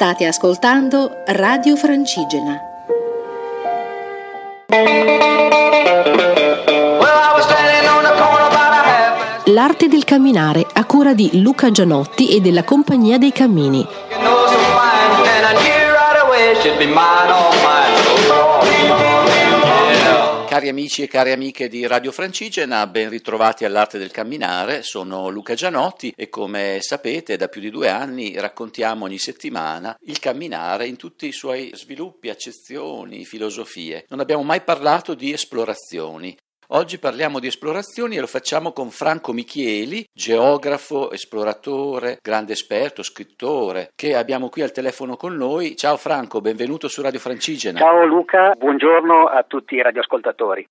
State ascoltando Radio Francigena. L'arte del camminare a cura di Luca Gianotti e della Compagnia dei Cammini. Cari amici e cari amiche di Radio Francigena, ben ritrovati all'Arte del Camminare, sono Luca Gianotti e come sapete da più di due anni raccontiamo ogni settimana il camminare in tutti i suoi sviluppi, accezioni, filosofie. Non abbiamo mai parlato di esplorazioni, Oggi parliamo di esplorazioni e lo facciamo con Franco Michieli, geografo, esploratore, grande esperto, scrittore, che abbiamo qui al telefono con noi. Ciao Franco, benvenuto su Radio Francigena. Ciao Luca, buongiorno a tutti i radioascoltatori.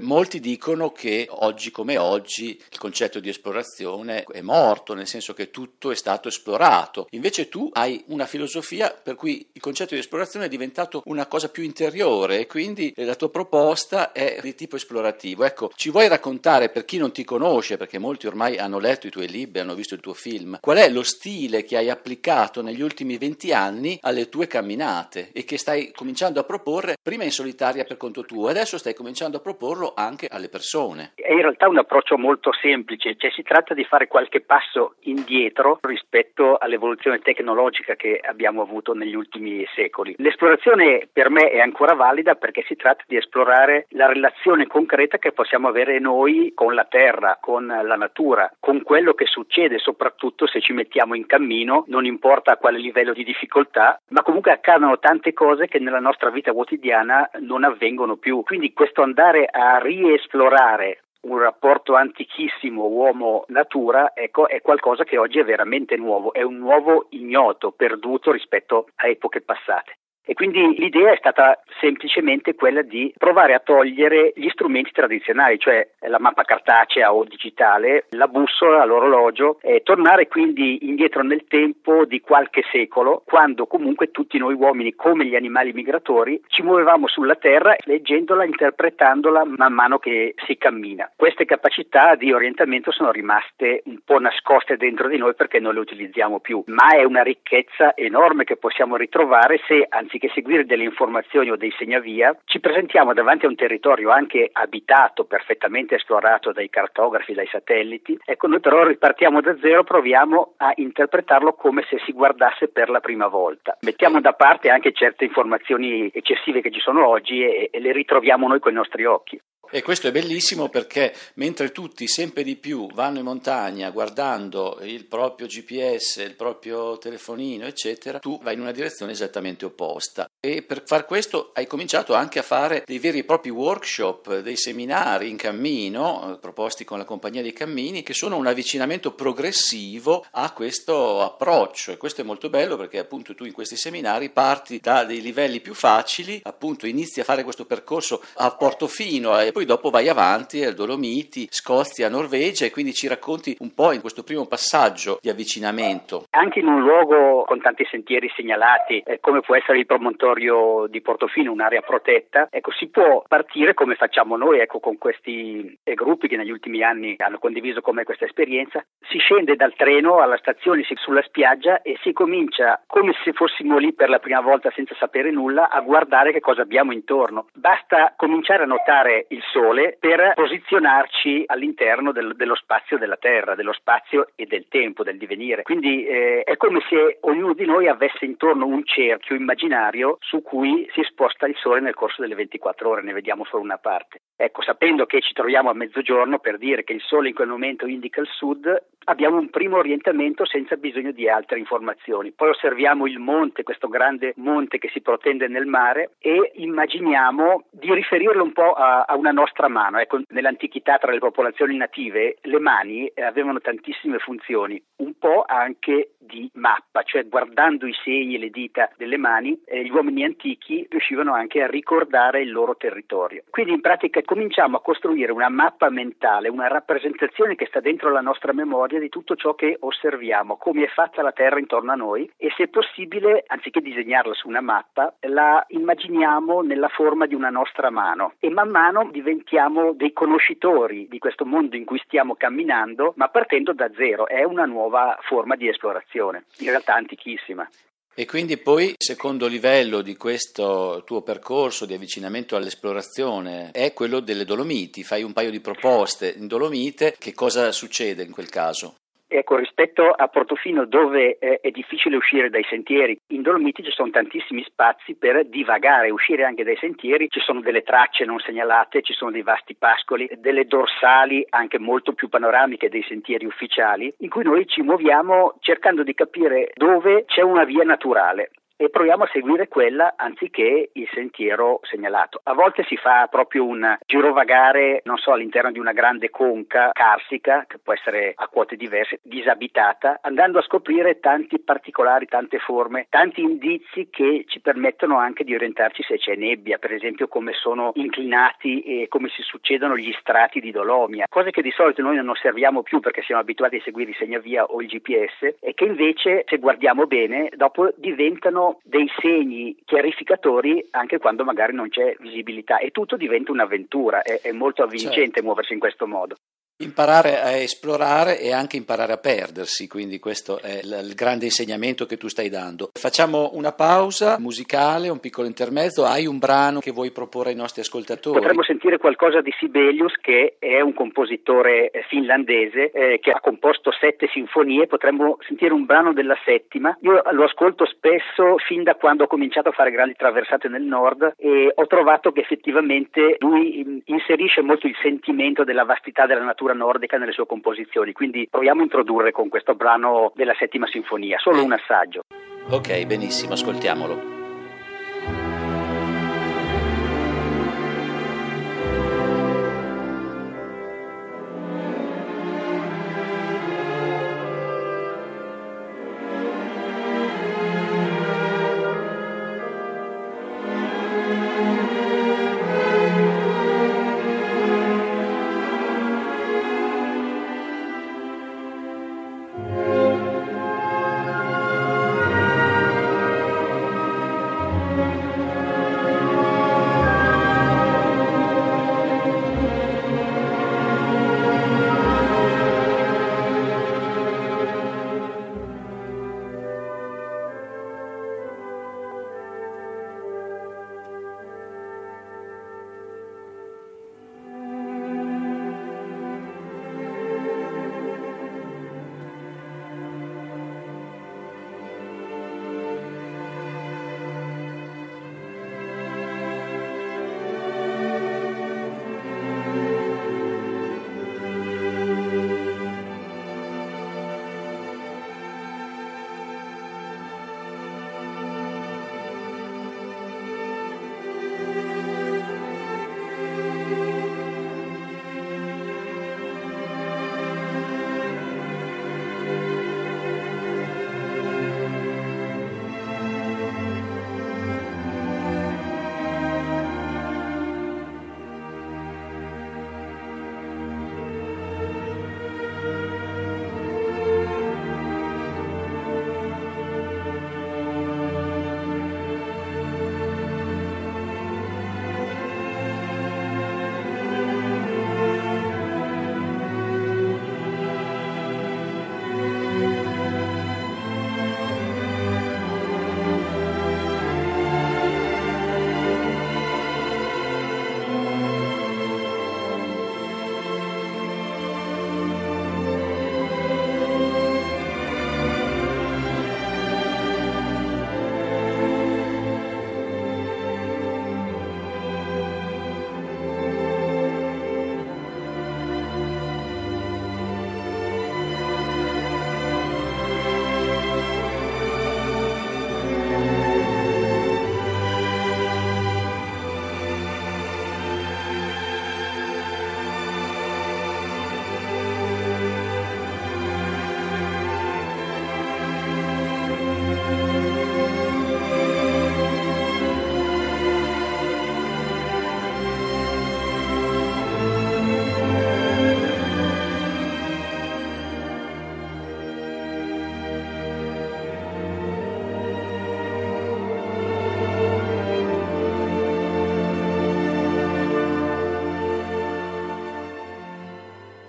Molti dicono che oggi come oggi il concetto di esplorazione è morto, nel senso che tutto è stato esplorato. Invece tu hai una filosofia per cui il concetto di esplorazione è diventato una cosa più interiore e quindi la tua proposta è di tipo esplorativo. Ecco, ci vuoi raccontare per chi non ti conosce, perché molti ormai hanno letto i tuoi libri, hanno visto il tuo film, qual è lo stile che hai applicato negli ultimi 20 anni alle tue camminate e che stai cominciando a proporre prima in solitaria per conto tuo, adesso stai cominciando a proporlo anche alle persone. È in realtà un approccio molto semplice, cioè si tratta di fare qualche passo indietro rispetto all'evoluzione tecnologica che abbiamo avuto negli ultimi secoli. L'esplorazione per me è ancora valida perché si tratta di esplorare la relazione concreta che possiamo avere noi con la terra, con la natura, con quello che succede, soprattutto se ci mettiamo in cammino, non importa a quale livello di difficoltà, ma comunque accadono tante cose che nella nostra vita quotidiana non avvengono più. Quindi questo andare a riesplorare un rapporto antichissimo uomo-natura, ecco, è qualcosa che oggi è veramente nuovo, è un nuovo ignoto, perduto rispetto a epoche passate. E quindi l'idea è stata semplicemente quella di provare a togliere gli strumenti tradizionali, cioè la mappa cartacea o digitale, la bussola, l'orologio, e tornare quindi indietro nel tempo di qualche secolo, quando comunque tutti noi uomini, come gli animali migratori, ci muovevamo sulla terra leggendola, interpretandola man mano che si cammina. Queste capacità di orientamento sono rimaste un po' nascoste dentro di noi perché non le utilizziamo più, ma è una ricchezza enorme che possiamo ritrovare se anzi anziché seguire delle informazioni o dei segnavia, ci presentiamo davanti a un territorio anche abitato, perfettamente esplorato dai cartografi, dai satelliti. Ecco, noi però ripartiamo da zero, proviamo a interpretarlo come se si guardasse per la prima volta. Mettiamo da parte anche certe informazioni eccessive che ci sono oggi e, e le ritroviamo noi con i nostri occhi. E questo è bellissimo perché mentre tutti sempre di più vanno in montagna guardando il proprio GPS, il proprio telefonino, eccetera, tu vai in una direzione esattamente opposta. E per far questo hai cominciato anche a fare dei veri e propri workshop, dei seminari in cammino, proposti con la compagnia dei cammini, che sono un avvicinamento progressivo a questo approccio. E questo è molto bello perché appunto tu in questi seminari parti da dei livelli più facili, appunto inizi a fare questo percorso a Portofino e poi dopo vai avanti al Dolomiti, Scozia, Norvegia e quindi ci racconti un po' in questo primo passaggio di avvicinamento. Anche in un luogo con tanti sentieri segnalati, eh, come può essere il promontorio di Portofino, un'area protetta, ecco, si può partire come facciamo noi, ecco, con questi eh, gruppi che negli ultimi anni hanno condiviso con me questa esperienza. Si scende dal treno alla stazione, si, sulla spiaggia e si comincia come se fossimo lì per la prima volta senza sapere nulla a guardare che cosa abbiamo intorno. Basta cominciare a notare il Sole per posizionarci all'interno del, dello spazio della Terra, dello spazio e del tempo, del divenire. Quindi eh, è come se ognuno di noi avesse intorno un cerchio immaginario su cui si sposta il Sole nel corso delle 24 ore, ne vediamo solo una parte. Ecco, sapendo che ci troviamo a mezzogiorno per dire che il Sole in quel momento indica il sud, abbiamo un primo orientamento senza bisogno di altre informazioni. Poi osserviamo il monte, questo grande monte che si protende nel mare e immaginiamo di riferirlo un po' a, a una nostra mano. Ecco, nell'antichità tra le popolazioni native le mani eh, avevano tantissime funzioni, un po' anche di mappa, cioè guardando i segni e le dita delle mani, eh, gli uomini antichi riuscivano anche a ricordare il loro territorio. Quindi in pratica cominciamo a costruire una mappa mentale, una rappresentazione che sta dentro la nostra memoria di tutto ciò che osserviamo, come è fatta la Terra intorno a noi e se possibile, anziché disegnarla su una mappa, la immaginiamo nella forma di una nostra mano. E man mano diventiamo dei conoscitori di questo mondo in cui stiamo camminando, ma partendo da zero, è una nuova forma di esplorazione, in realtà antichissima. E quindi poi il secondo livello di questo tuo percorso di avvicinamento all'esplorazione è quello delle Dolomiti, fai un paio di proposte in Dolomite, che cosa succede in quel caso? Ecco, rispetto a Portofino dove eh, è difficile uscire dai sentieri, in Dolomiti ci sono tantissimi spazi per divagare, uscire anche dai sentieri, ci sono delle tracce non segnalate, ci sono dei vasti pascoli, delle dorsali anche molto più panoramiche dei sentieri ufficiali, in cui noi ci muoviamo cercando di capire dove c'è una via naturale e proviamo a seguire quella anziché il sentiero segnalato. A volte si fa proprio un girovagare, non so, all'interno di una grande conca carsica, che può essere a quote diverse, disabitata, andando a scoprire tanti particolari, tante forme, tanti indizi che ci permettono anche di orientarci se c'è nebbia, per esempio come sono inclinati e come si succedono gli strati di dolomia, cose che di solito noi non osserviamo più perché siamo abituati a seguire i segnavia o il GPS e che invece, se guardiamo bene, dopo diventano dei segni chiarificatori anche quando magari non c'è visibilità e tutto diventa un'avventura, è, è molto avvincente certo. muoversi in questo modo. Imparare a esplorare e anche imparare a perdersi, quindi questo è il grande insegnamento che tu stai dando. Facciamo una pausa musicale, un piccolo intermezzo. Hai un brano che vuoi proporre ai nostri ascoltatori? Potremmo sentire qualcosa di Sibelius, che è un compositore eh, finlandese eh, che ha composto sette sinfonie. Potremmo sentire un brano della settima. Io lo ascolto spesso fin da quando ho cominciato a fare grandi traversate nel nord e ho trovato che effettivamente lui mm, inserisce molto il sentimento della vastità della natura letteratura nordica nelle sue composizioni, quindi proviamo a introdurre con questo brano della settima sinfonia, solo un assaggio. Ok, benissimo, ascoltiamolo.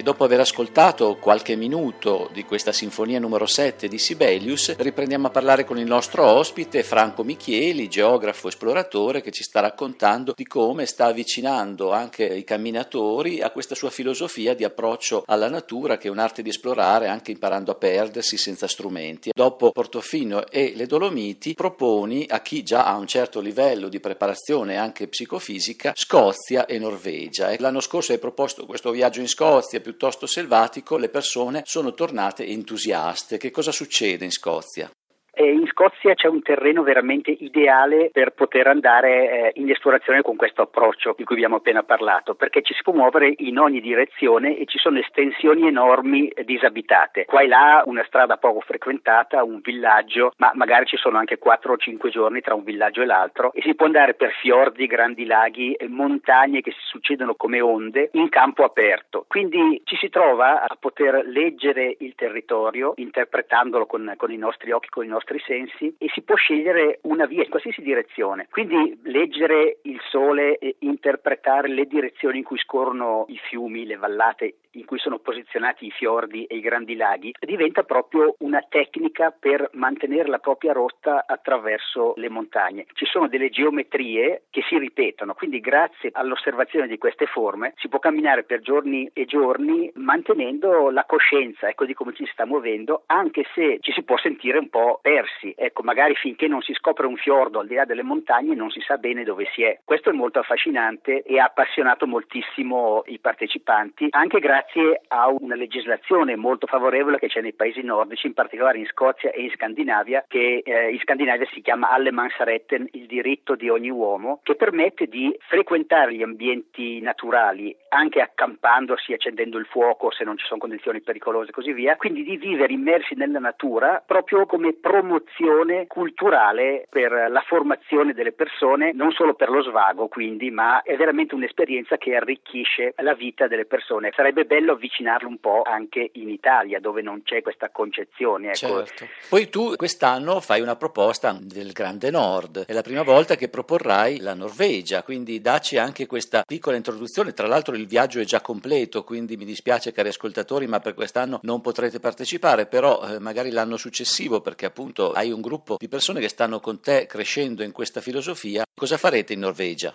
E dopo aver ascoltato qualche minuto di questa sinfonia numero 7 di Sibelius, riprendiamo a parlare con il nostro ospite Franco Michieli, geografo esploratore, che ci sta raccontando di come sta avvicinando anche i camminatori a questa sua filosofia di approccio alla natura, che è un'arte di esplorare anche imparando a perdersi senza strumenti. Dopo Portofino e le Dolomiti, proponi a chi già ha un certo livello di preparazione anche psicofisica Scozia e Norvegia. L'anno scorso hai proposto questo viaggio in Scozia piuttosto selvatico, le persone sono tornate entusiaste. Che cosa succede in Scozia? In Scozia c'è un terreno veramente ideale per poter andare eh, in esplorazione con questo approccio di cui abbiamo appena parlato, perché ci si può muovere in ogni direzione e ci sono estensioni enormi disabitate. Qua e là una strada poco frequentata, un villaggio, ma magari ci sono anche 4 o 5 giorni tra un villaggio e l'altro e si può andare per fiordi, grandi laghi, montagne che si succedono come onde in campo aperto. Quindi ci si trova a poter leggere il territorio interpretandolo con, con i nostri occhi, con i nostri nostri sensi e si può scegliere una via in qualsiasi direzione. Quindi leggere il sole e interpretare le direzioni in cui scorrono i fiumi, le vallate in cui sono posizionati i fiordi e i grandi laghi diventa proprio una tecnica per mantenere la propria rotta attraverso le montagne. Ci sono delle geometrie che si ripetono, quindi grazie all'osservazione di queste forme si può camminare per giorni e giorni mantenendo la coscienza ecco, di come ci si sta muovendo, anche se ci si può sentire un po' persi persi, ecco, magari finché non si scopre un fiordo al di là delle montagne non si sa bene dove si è. Questo è molto affascinante e ha appassionato moltissimo i partecipanti, anche grazie a una legislazione molto favorevole che c'è nei paesi nordici, in particolare in Scozia e in Scandinavia, che eh, in Scandinavia si chiama Allemansretten, il diritto di ogni uomo, che permette di frequentare gli ambienti naturali anche accampandosi, accendendo il fuoco se non ci sono condizioni pericolose e così via, quindi di vivere immersi nella natura proprio come promozione promozione culturale per la formazione delle persone, non solo per lo svago quindi, ma è veramente un'esperienza che arricchisce la vita delle persone. Sarebbe bello avvicinarlo un po' anche in Italia dove non c'è questa concezione. Ecco. Certo. Poi tu quest'anno fai una proposta del Grande Nord, è la prima volta che proporrai la Norvegia, quindi dacci anche questa piccola introduzione. Tra l'altro il viaggio è già completo, quindi mi dispiace cari ascoltatori, ma per quest'anno non potrete partecipare, però eh, magari l'anno successivo perché appunto appunto hai un gruppo di persone che stanno con te crescendo in questa filosofia, cosa farete in Norvegia?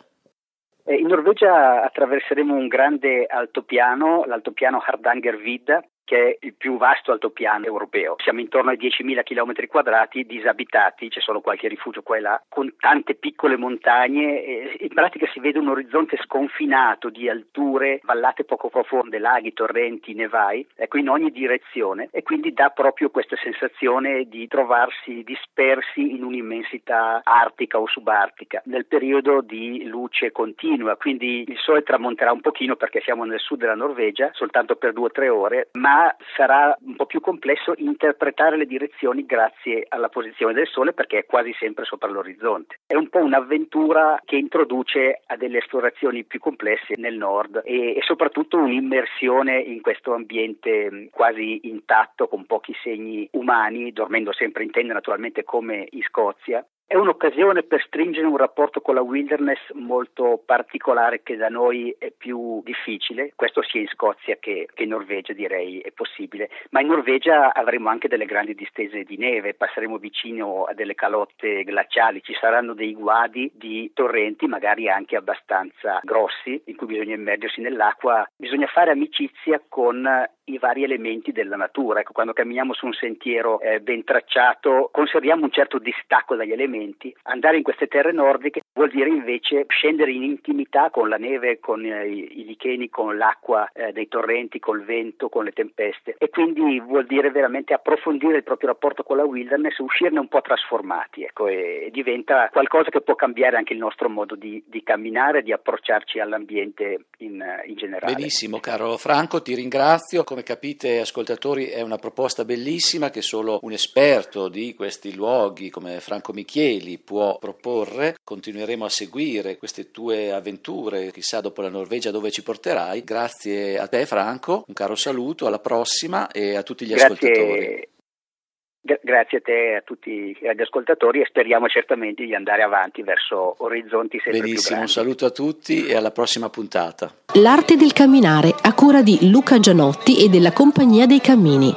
Eh, in Norvegia attraverseremo un grande altopiano, l'altopiano Hardanger Vidda, che è il più vasto altopiano europeo. Siamo intorno ai 10.000 km quadrati disabitati, c'è solo qualche rifugio qua e là, con tante piccole montagne. In pratica si vede un orizzonte sconfinato di alture, vallate poco profonde, laghi, torrenti, nevai, ecco in ogni direzione e quindi dà proprio questa sensazione di trovarsi dispersi in un'immensità artica o subartica nel periodo di luce continua, quindi il sole tramonterà un pochino perché siamo nel sud della Norvegia, soltanto per due o tre ore, ma sarà un po' più complesso interpretare le direzioni grazie alla posizione del Sole perché è quasi sempre sopra l'orizzonte. È un po' un'avventura che introduce a delle esplorazioni più complesse nel nord e, e soprattutto un'immersione in questo ambiente quasi intatto con pochi segni umani, dormendo sempre in tenda naturalmente come in Scozia è un'occasione per stringere un rapporto con la wilderness molto particolare che da noi è più difficile, questo sia in Scozia che, che, in Norvegia direi è possibile, ma in Norvegia avremo anche delle grandi distese di neve, passeremo vicino a delle calotte glaciali, ci saranno dei guadi di torrenti magari anche abbastanza grossi in cui bisogna immergersi nell'acqua, bisogna fare amicizia con i vari elementi della natura. Ecco, quando camminiamo su un sentiero eh, ben tracciato conserviamo un certo distacco dagli elementi. Andare in queste terre nordiche vuol dire invece scendere in intimità con la neve, con eh, i, i, licheni, con l'acqua eh, dei torrenti, col vento, con le tempeste. E quindi vuol dire veramente approfondire il proprio rapporto con la wilderness, uscirne un po' trasformati ecco, e, e diventa qualcosa che può cambiare anche il nostro modo di, di camminare, di approcciarci all'ambiente in, in generale. Benissimo, caro Franco, ti ringrazio. Come capite ascoltatori è una proposta bellissima che solo un esperto di questi luoghi come Franco Michieli può proporre. Continueremo a seguire queste tue avventure, chissà dopo la Norvegia dove ci porterai. Grazie a te Franco, un caro saluto, alla prossima e a tutti gli Grazie. ascoltatori. grazie a te e a tutti gli ascoltatori e speriamo certamente di andare avanti verso orizzonti sempre Benissimo, più un saluto a tutti e alla prossima puntata. L'arte del camminare a cura di Luca Gianotti e della Compagnia dei Cammini.